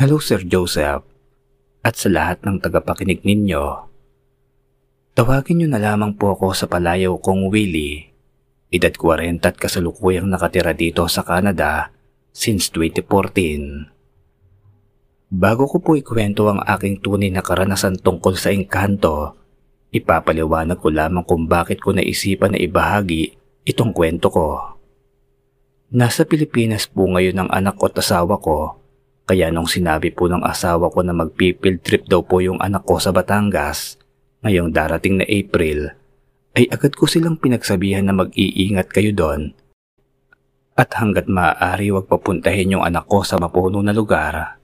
Hello Sir Joseph at sa lahat ng tagapakinig ninyo. Tawagin niyo na lamang po ako sa palayaw kong Willie. Edad 40 at kasalukuyang nakatira dito sa Canada since 2014. Bago ko po ikwento ang aking tunay na karanasan tungkol sa engkanto, ipapaliwanag ko lamang kung bakit ko naisipan na ibahagi itong kwento ko. Nasa Pilipinas po ngayon ang anak ko at asawa ko, kaya nung sinabi po ng asawa ko na magpipild trip daw po yung anak ko sa Batangas, ngayong darating na April, ay agad ko silang pinagsabihan na mag-iingat kayo doon at hanggat maaari wag papuntahin yung anak ko sa mapuno na lugar.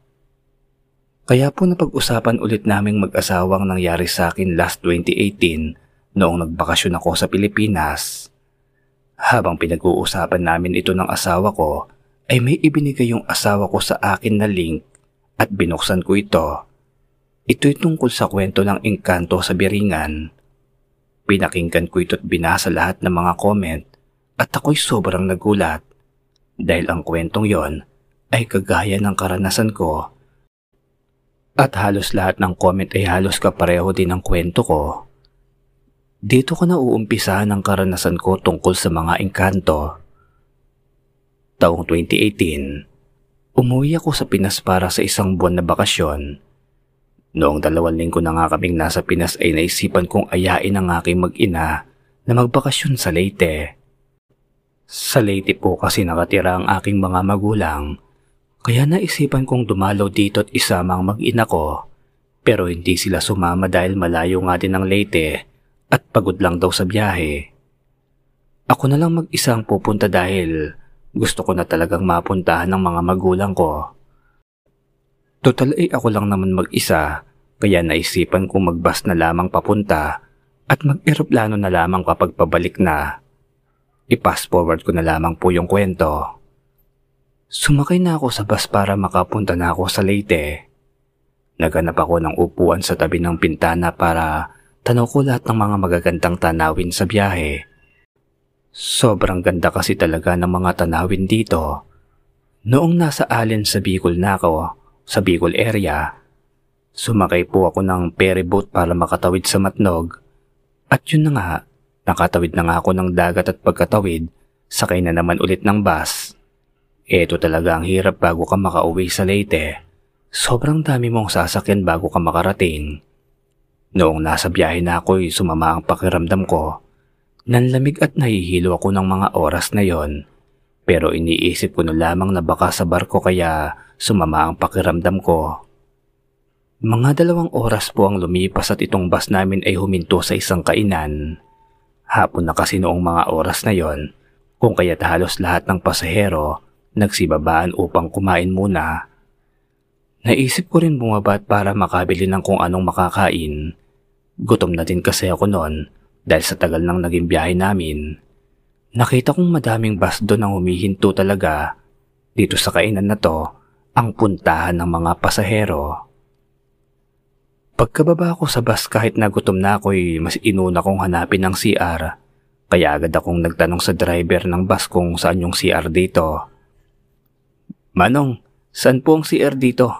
Kaya po napag-usapan ulit naming mag-asawang nangyari sa akin last 2018 noong nagbakasyon ako sa Pilipinas. Habang pinag-uusapan namin ito ng asawa ko, ay may ibinigay yung asawa ko sa akin na link at binuksan ko ito. Ito'y tungkol sa kwento ng engkanto sa Biringan. Pinakinggan ko ito at binasa lahat ng mga comment at ako'y sobrang nagulat dahil ang kwentong yon ay kagaya ng karanasan ko. At halos lahat ng comment ay halos kapareho din ng kwento ko. Dito ko na uumpisahan ang karanasan ko tungkol sa mga engkanto. Taong 2018, umuwi ako sa Pinas para sa isang buwan na bakasyon. Noong dalawang linggo na nga kaming nasa Pinas ay naisipan kong ayain ang aking mag-ina na magbakasyon sa Leyte. Sa Leyte po kasi nakatira ang aking mga magulang, kaya naisipan kong dumalaw dito at isama ang mag-ina ko. Pero hindi sila sumama dahil malayo nga din ang Leyte at pagod lang daw sa biyahe. Ako na lang mag-isa ang pupunta dahil gusto ko na talagang mapuntahan ng mga magulang ko. Total ay ako lang naman mag-isa, kaya naisipan kong magbas na lamang papunta at mag-eroplano na lamang kapag pabalik na. I-fast forward ko na lamang po yung kwento. Sumakay na ako sa bus para makapunta na ako sa Leyte. Naganap ako ng upuan sa tabi ng pintana para tanaw ko lahat ng mga magagandang tanawin sa biyahe. Sobrang ganda kasi talaga ng mga tanawin dito. Noong nasa Allen sa Bicol na ako, sa Bicol area, sumakay po ako ng ferry boat para makatawid sa Matnog. At yun na nga, Nakatawid na nga ako ng dagat at pagkatawid, sakay na naman ulit ng bus. Ito talaga ang hirap bago ka makauwi sa Leyte. Sobrang dami mong sasakyan bago ka makarating. Noong nasa biyahe na ako'y sumama ang pakiramdam ko. Nanlamig at nahihilo ako ng mga oras na yon. Pero iniisip ko na lamang na baka sa barko kaya sumama ang pakiramdam ko. Mga dalawang oras po ang lumipas at itong bus namin ay huminto sa isang kainan. Hapon na kasi noong mga oras na yon, kung kaya't halos lahat ng pasahero nagsibabaan upang kumain muna. Naisip ko rin bumaba para makabili ng kung anong makakain. Gutom na din kasi ako noon dahil sa tagal ng naging biyahe namin. Nakita kong madaming bus doon ang humihinto talaga. Dito sa kainan na to, ang puntahan ng mga pasahero. Pagkababa ko sa bus kahit nagutom na ako'y mas inuna kong hanapin ang CR. Kaya agad akong nagtanong sa driver ng bus kung saan yung CR dito. Manong, saan po ang CR dito?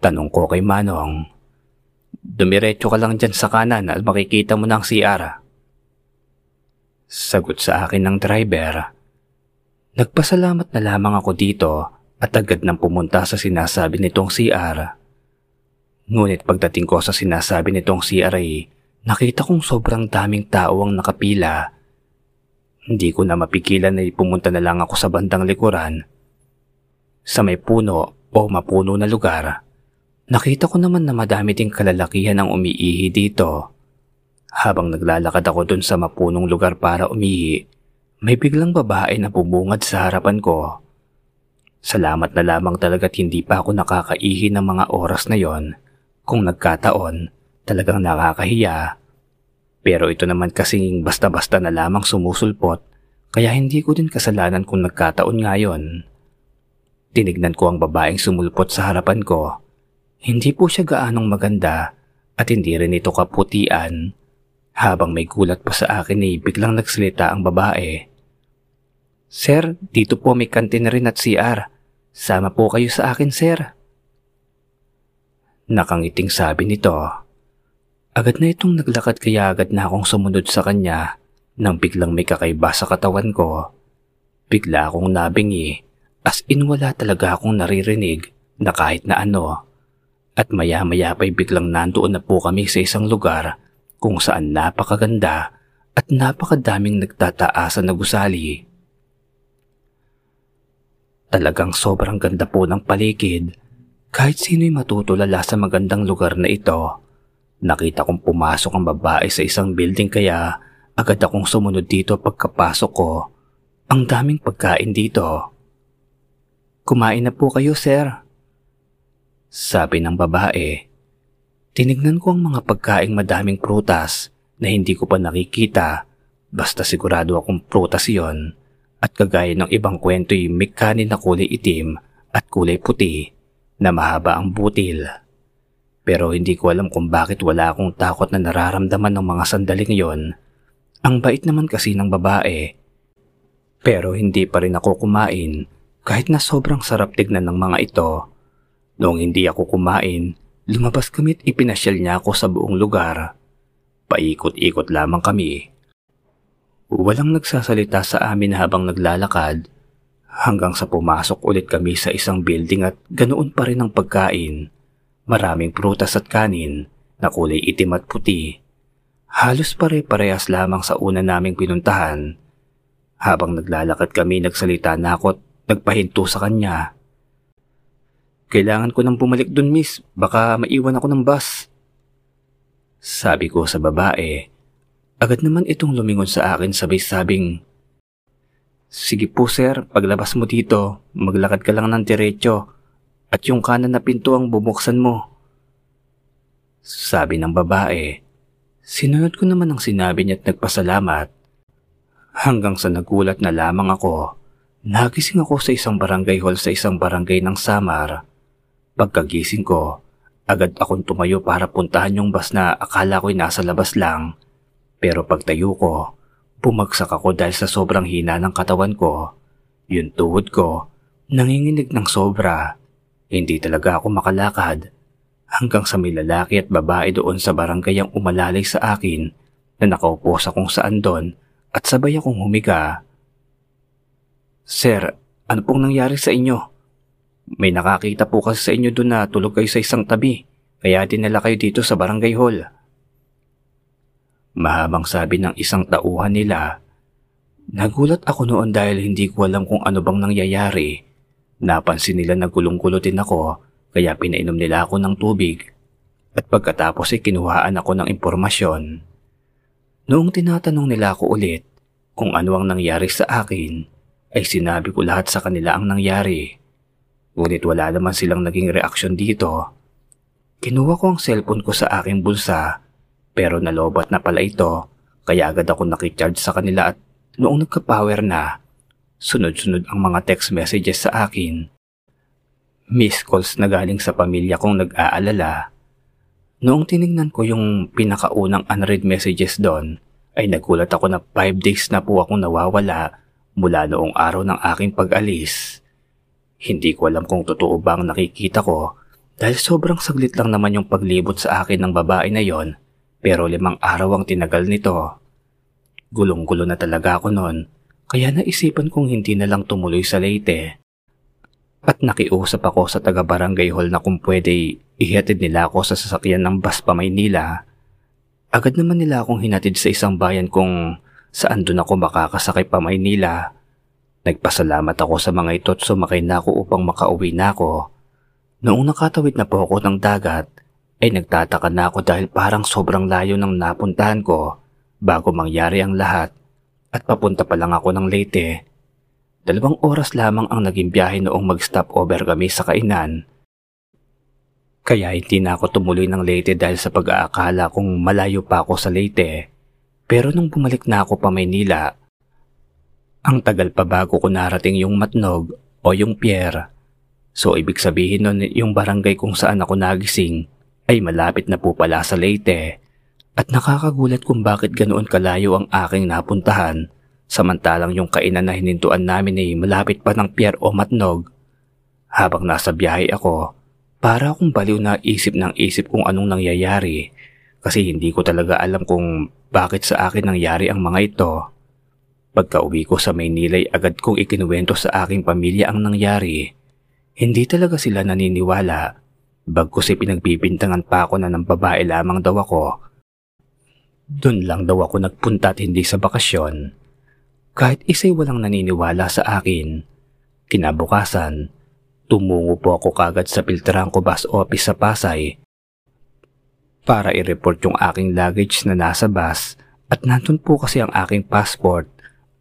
Tanong ko kay Manong. Dumiretso ka lang dyan sa kanan at makikita mo ang CR. Sagot sa akin ng driver. Nagpasalamat na lamang ako dito at agad nang pumunta sa sinasabi nitong CR. Ngunit pagdating ko sa sinasabi nitong CRA, nakita kong sobrang daming tao ang nakapila. Hindi ko na mapigilan na pumunta na lang ako sa bandang likuran. Sa may puno o mapuno na lugar, nakita ko naman na madami ding kalalakihan ang umiihi dito. Habang naglalakad ako dun sa mapunong lugar para umihi, may biglang babae na bumungad sa harapan ko. Salamat na lamang talaga't hindi pa ako nakakaihi ng mga oras na yon kung nagkataon, talagang nakakahiya. Pero ito naman kasing basta-basta na lamang sumusulpot, kaya hindi ko din kasalanan kung nagkataon ngayon. Tinignan ko ang babaeng sumulpot sa harapan ko. Hindi po siya gaanong maganda at hindi rin ito kaputian. Habang may gulat pa sa akin ay biglang nagsalita ang babae. Sir, dito po may kantin rin at CR. Sama po kayo sa akin, sir. Nakangiting sabi nito. Agad na itong naglakad kaya agad na akong sumunod sa kanya nang biglang may kakaiba sa katawan ko. Bigla akong nabingi as in wala talaga akong naririnig na kahit na ano. At maya-maya pa'y biglang nandoon na po kami sa isang lugar kung saan napakaganda at napakadaming nagtataasan na gusali. Talagang sobrang ganda po ng paligid kahit sino'y matutulala sa magandang lugar na ito. Nakita kong pumasok ang babae sa isang building kaya agad akong sumunod dito pagkapasok ko. Ang daming pagkain dito. Kumain na po kayo, sir. Sabi ng babae. Tinignan ko ang mga pagkaing madaming prutas na hindi ko pa nakikita basta sigurado akong prutas yon at kagaya ng ibang kwento'y may kanin na kulay itim at kulay puti na mahaba ang butil. Pero hindi ko alam kung bakit wala akong takot na nararamdaman ng mga sandaling yon. Ang bait naman kasi ng babae. Pero hindi pa rin ako kumain kahit na sobrang sarap tignan ng mga ito. Noong hindi ako kumain, lumabas kami at ipinasyal niya ako sa buong lugar. Paikot-ikot lamang kami. Walang nagsasalita sa amin habang naglalakad hanggang sa pumasok ulit kami sa isang building at ganoon pa rin ang pagkain. Maraming prutas at kanin na kulay itim at puti. Halos pare-parehas lamang sa una naming pinuntahan. Habang naglalakad kami nagsalita na ako at nagpahinto sa kanya. Kailangan ko nang bumalik dun miss, baka maiwan ako ng bus. Sabi ko sa babae. Agad naman itong lumingon sa akin sabay-sabing, Sige po sir, paglabas mo dito, maglakad ka lang ng diretso at yung kanan na pinto ang bubuksan mo. Sabi ng babae. Sinunod ko naman ang sinabi niya at nagpasalamat. Hanggang sa nagulat na lamang ako, nagising ako sa isang barangay hall sa isang barangay ng Samar. Pagkagising ko, agad akong tumayo para puntahan yung bus na akala ko'y nasa labas lang. Pero pagtayo ko, Bumagsak ako dahil sa sobrang hina ng katawan ko. Yung tuhod ko, nanginginig ng sobra. Hindi talaga ako makalakad. Hanggang sa may lalaki at babae doon sa barangay ang umalalay sa akin na nakaupo sa kung saan doon at sabay akong humiga. Sir, ano pong nangyari sa inyo? May nakakita po kasi sa inyo doon na tulog kayo sa isang tabi, kaya dinala kayo dito sa barangay hall. Mahabang sabi ng isang tauhan nila. Nagulat ako noon dahil hindi ko alam kung ano bang nangyayari. Napansin nila na gulong-gulo din ako kaya pinainom nila ako ng tubig. At pagkatapos ay kinuhaan ako ng impormasyon. Noong tinatanong nila ako ulit kung ano ang nangyari sa akin, ay sinabi ko lahat sa kanila ang nangyari. Ngunit wala naman silang naging reaksyon dito. Kinuha ko ang cellphone ko sa aking bulsa pero nalobat na pala ito kaya agad ako nakicharge sa kanila at noong nagka-power na, sunod-sunod ang mga text messages sa akin. Miss calls na galing sa pamilya kong nag-aalala. Noong tinignan ko yung pinakaunang unread messages doon, ay nagulat ako na 5 days na po akong nawawala mula noong araw ng aking pag-alis. Hindi ko alam kung totoo ba ang nakikita ko dahil sobrang saglit lang naman yung paglibot sa akin ng babae na yon pero limang araw ang tinagal nito. Gulong-gulo na talaga ako noon, kaya naisipan kong hindi na lang tumuloy sa Leyte. At nakiusap ako sa taga-barangay hall na kung pwede ihatid nila ako sa sasakyan ng bus pa Maynila. Agad naman nila akong hinatid sa isang bayan kung saan doon ako makakasakay pa Maynila. Nagpasalamat ako sa mga ito at sumakay na ako upang makauwi na ako. Noong nakatawid na po ako ng dagat, ay nagtataka na ako dahil parang sobrang layo ng napuntahan ko bago mangyari ang lahat at papunta pa lang ako ng Leyte. Dalawang oras lamang ang naging biyahe noong mag-stop over kami sa kainan. Kaya hindi na ako tumuloy ng Leyte dahil sa pag-aakala kong malayo pa ako sa Leyte. Pero nung bumalik na ako pa Maynila, ang tagal pa bago ko narating yung Matnog o yung Pierre. So ibig sabihin nun yung barangay kung saan ako nagising ay malapit na po pala sa Leyte at nakakagulat kung bakit ganoon kalayo ang aking napuntahan samantalang yung kainan na hinintuan namin ay malapit pa ng pier o matnog. Habang nasa biyahe ako, para akong baliw na isip ng isip kung anong nangyayari kasi hindi ko talaga alam kung bakit sa akin nangyari ang mga ito. Pagka uwi ko sa Maynila agad kong ikinuwento sa aking pamilya ang nangyari. Hindi talaga sila naniniwala. Bagkus ay pinagbibintangan pa ako na ng babae lamang daw ako. Doon lang daw ako nagpunta at hindi sa bakasyon. Kahit isa'y walang naniniwala sa akin. Kinabukasan, Tumungo po ako kagad sa Piltrangco bus office sa Pasay para i-report yung aking luggage na nasa bus at nandun po kasi ang aking passport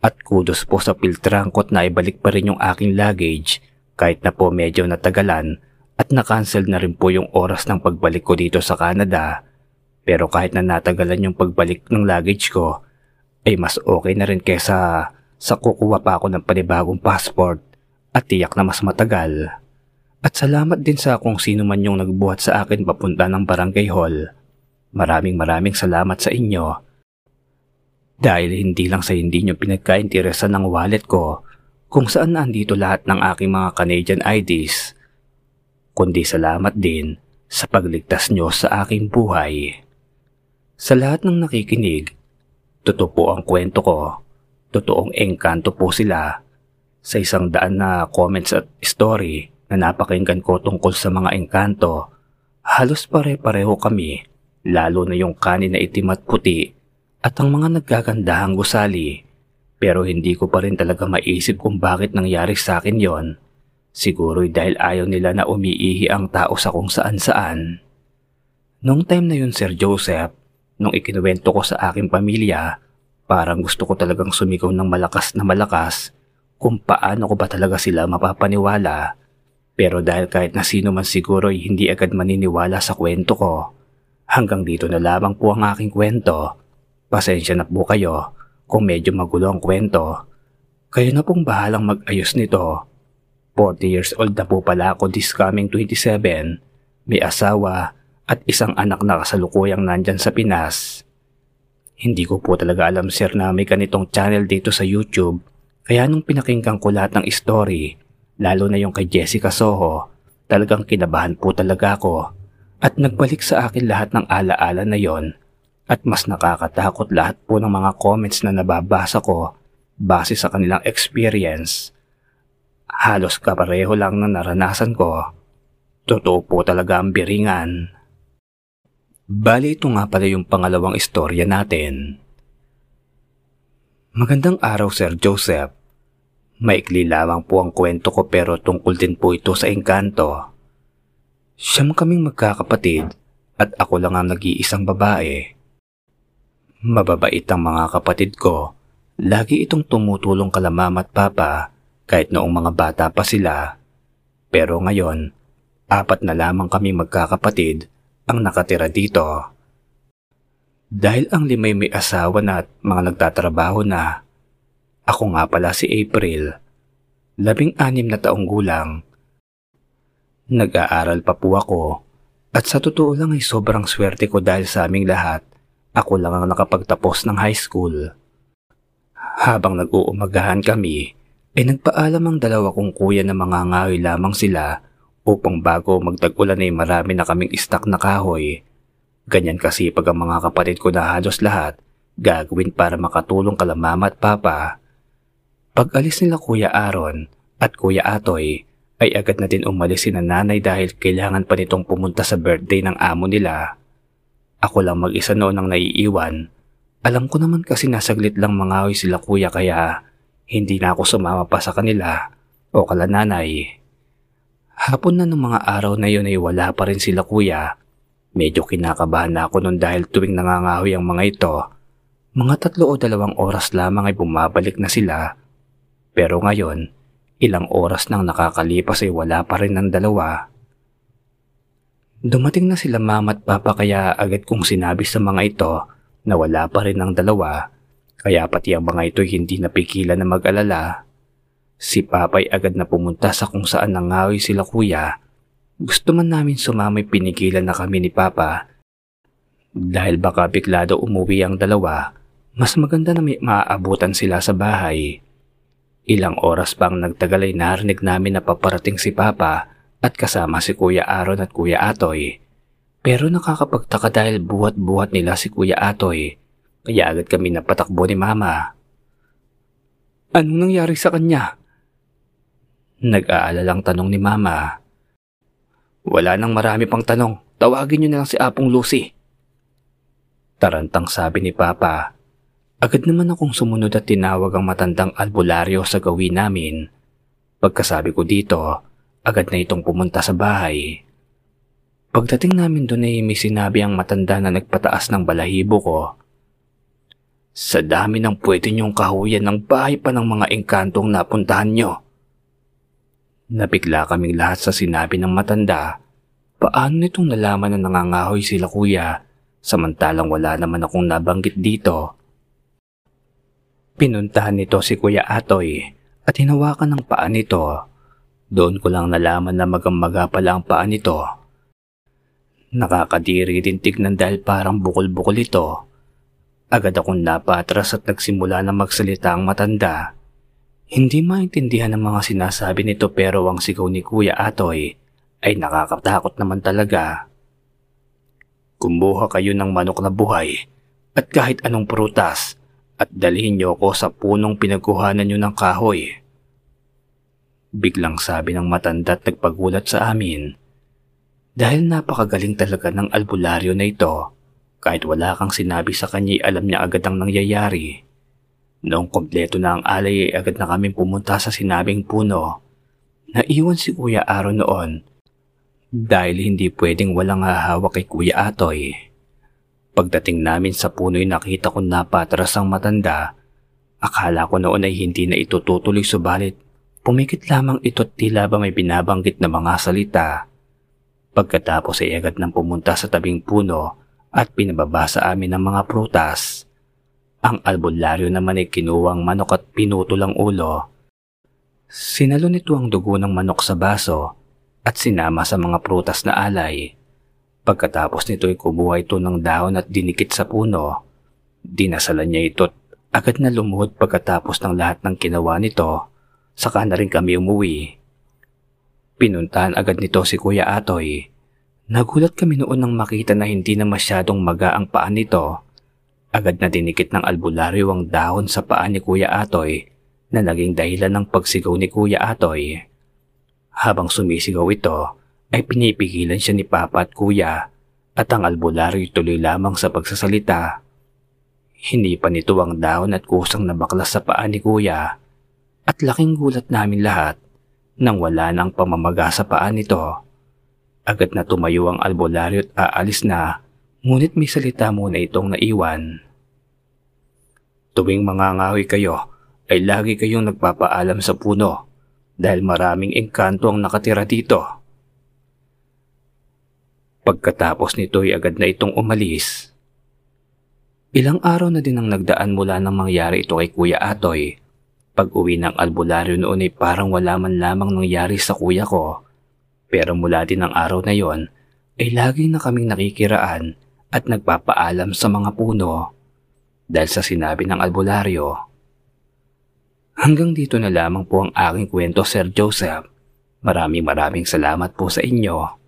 at kudos po sa Piltrangco at naibalik pa rin yung aking luggage kahit na po medyo natagalan at na-cancel na rin po yung oras ng pagbalik ko dito sa Canada. Pero kahit na natagalan yung pagbalik ng luggage ko, ay mas okay na rin kesa sa kukuha pa ako ng panibagong passport at tiyak na mas matagal. At salamat din sa kung sino man yung nagbuhat sa akin papunta ng barangay hall. Maraming maraming salamat sa inyo. Dahil hindi lang sa hindi nyo pinagkainteresan ng wallet ko kung saan nandito lahat ng aking mga Canadian IDs, kundi salamat din sa pagligtas nyo sa aking buhay. Sa lahat ng nakikinig, totoo po ang kwento ko. Totoong engkanto po sila sa isang daan na comments at story na napakinggan ko tungkol sa mga engkanto, halos pare-pareho kami, lalo na yung kanin na itim at puti at ang mga naggagandahang gusali. Pero hindi ko pa rin talaga maisip kung bakit nangyari sa akin yon. Siguro'y dahil ayaw nila na umiihi ang tao sa kung saan saan. Nung time na yun, Sir Joseph, nung ikinuwento ko sa aking pamilya, parang gusto ko talagang sumigaw ng malakas na malakas kung paano ko ba talaga sila mapapaniwala. Pero dahil kahit na sino man siguro ay hindi agad maniniwala sa kwento ko, hanggang dito na lamang po ang aking kwento. Pasensya na po kayo kung medyo magulo ang kwento. Kayo na pong bahalang mag-ayos nito. 40 years old na po pala ako this coming 27. May asawa at isang anak na kasalukuyang nandyan sa Pinas. Hindi ko po talaga alam sir na may ganitong channel dito sa YouTube kaya nung pinakinggan ko lahat ng story, lalo na yung kay Jessica Soho, talagang kinabahan po talaga ako at nagbalik sa akin lahat ng alaala na yon at mas nakakatakot lahat po ng mga comments na nababasa ko base sa kanilang experience. Halos kapareho lang na naranasan ko. Totoo po talaga ang biringan. Bali ito nga pala yung pangalawang istorya natin. Magandang araw Sir Joseph. Maikli lamang po ang kwento ko pero tungkol din po ito sa engkanto. Siyam kaming magkakapatid at ako lang ang nag-iisang babae. Mababait ang mga kapatid ko. Lagi itong tumutulong kala mama at papa kahit noong mga bata pa sila. Pero ngayon, apat na lamang kami magkakapatid ang nakatira dito. Dahil ang limay may asawa na at mga nagtatrabaho na, ako nga pala si April, labing anim na taong gulang. Nag-aaral pa po ako at sa totoo lang ay sobrang swerte ko dahil sa aming lahat, ako lang ang nakapagtapos ng high school. Habang nag-uumagahan kami, ay nagpaalam ang dalawa kong kuya na mga ngahoy lamang sila upang bago magtag-ulan ay marami na kaming istak na kahoy Ganyan kasi pag ang mga kapatid ko na halos lahat gagawin para makatulong kala mama at papa. Pag alis nila Kuya Aaron at Kuya Atoy ay agad na din umalis si nanay dahil kailangan pa nitong pumunta sa birthday ng amo nila. Ako lang mag-isa noon ang naiiwan. Alam ko naman kasi nasaglit lang mangawi sila kuya kaya hindi na ako sumama pa sa kanila o kala nanay. Hapon na ng mga araw na yun ay wala pa rin sila kuya Medyo kinakabahan na ako noon dahil tuwing nangangahoy ang mga ito, mga tatlo o dalawang oras lamang ay bumabalik na sila. Pero ngayon, ilang oras nang nakakalipas ay wala pa rin ng dalawa. Dumating na sila mama at papa kaya agad kong sinabi sa mga ito na wala pa rin ng dalawa kaya pati ang mga ito hindi napigilan na mag-alala. Si Papay agad na pumunta sa kung saan nangahoy sila kuya gusto man namin sumamay pinigilan na kami ni Papa. Dahil baka biglado umuwi ang dalawa, mas maganda na may maaabutan sila sa bahay. Ilang oras pang nagtagal ay narinig namin na paparating si Papa at kasama si Kuya Aaron at Kuya Atoy. Pero nakakapagtaka dahil buhat-buhat nila si Kuya Atoy, kaya agad kami napatakbo ni Mama. Anong nangyari sa kanya? Nag-aalalang tanong ni Mama. Wala nang marami pang tanong, tawagin niyo na lang si Apong Lucy. Tarantang sabi ni Papa. Agad naman akong sumunod at tinawag ang matandang albularyo sa gawin namin. Pagkasabi ko dito, agad na itong pumunta sa bahay. Pagdating namin doon ay may sinabi ang matanda na nagpataas ng balahibo ko. Sa dami ng pwede niyong kahuyan ng bahay pa ng mga engkantong napuntahan niyo. Napigla kaming lahat sa sinabi ng matanda. Paano nitong nalaman na nangangahoy sila kuya samantalang wala naman akong nabanggit dito? Pinuntahan nito si Kuya Atoy at hinawakan ng paa nito. Doon ko lang nalaman na magamaga pala ang paa nito. Nakakadiri din tignan dahil parang bukol-bukol ito. Agad akong napatras at nagsimula na magsalita ang matanda. Hindi maintindihan ang mga sinasabi nito pero ang sigaw ni Kuya Atoy ay nakakatakot naman talaga. Kumuha kayo ng manok na buhay at kahit anong prutas at dalhin niyo ako sa punong pinagkuhanan niyo ng kahoy. Biglang sabi ng matanda at nagpagulat sa amin. Dahil napakagaling talaga ng albularyo na ito, kahit wala kang sinabi sa kanya alam niya agad ang nangyayari. Noong kompleto na ang alay ay agad na kami pumunta sa sinabing puno. Naiwan si Kuya Aaron noon dahil hindi pwedeng walang hahawak kay Kuya Atoy. Pagdating namin sa puno'y nakita ko napatras ang matanda. Akala ko noon ay hindi na ito tutuloy subalit pumikit lamang ito at tila ba may binabanggit na mga salita. Pagkatapos ay agad nang pumunta sa tabing puno at pinababa sa amin ng mga prutas. Ang albularyo naman ay kinuwang manok at pinutol ang ulo. Sinalo nito ang dugo ng manok sa baso at sinama sa mga prutas na alay. Pagkatapos nito ay kumuha ito ng dahon at dinikit sa puno. Dinasalan niya ito agad na lumuhod pagkatapos ng lahat ng kinawa nito. Saka na rin kami umuwi. Pinuntahan agad nito si Kuya Atoy. Nagulat kami noon nang makita na hindi na masyadong maga ang paa nito. Agad na dinikit ng albularyo ang dahon sa paa ni Kuya Atoy na naging dahilan ng pagsigaw ni Kuya Atoy. Habang sumisigaw ito, ay pinipigilan siya ni Papa at Kuya at ang albularyo tuloy lamang sa pagsasalita. Hindi pa nito ang daon at kusang nabaklas sa paa ni Kuya at laking gulat namin lahat nang wala nang pamamaga sa paa nito. Agad na tumayo ang albularyo at aalis na ngunit may salita muna itong naiwan. Tuwing mangangahoy kayo ay lagi kayong nagpapaalam sa puno dahil maraming engkanto ang nakatira dito. Pagkatapos nito ay agad na itong umalis. Ilang araw na din ang nagdaan mula nang mangyari ito kay Kuya Atoy. Pag uwi ng albularyo noon ay parang wala man lamang nangyari sa kuya ko. Pero mula din ang araw na yon ay lagi na kaming nakikiraan at nagpapaalam sa mga puno dahil sa sinabi ng albularyo. Hanggang dito na lamang po ang aking kwento Sir Joseph. Maraming maraming salamat po sa inyo.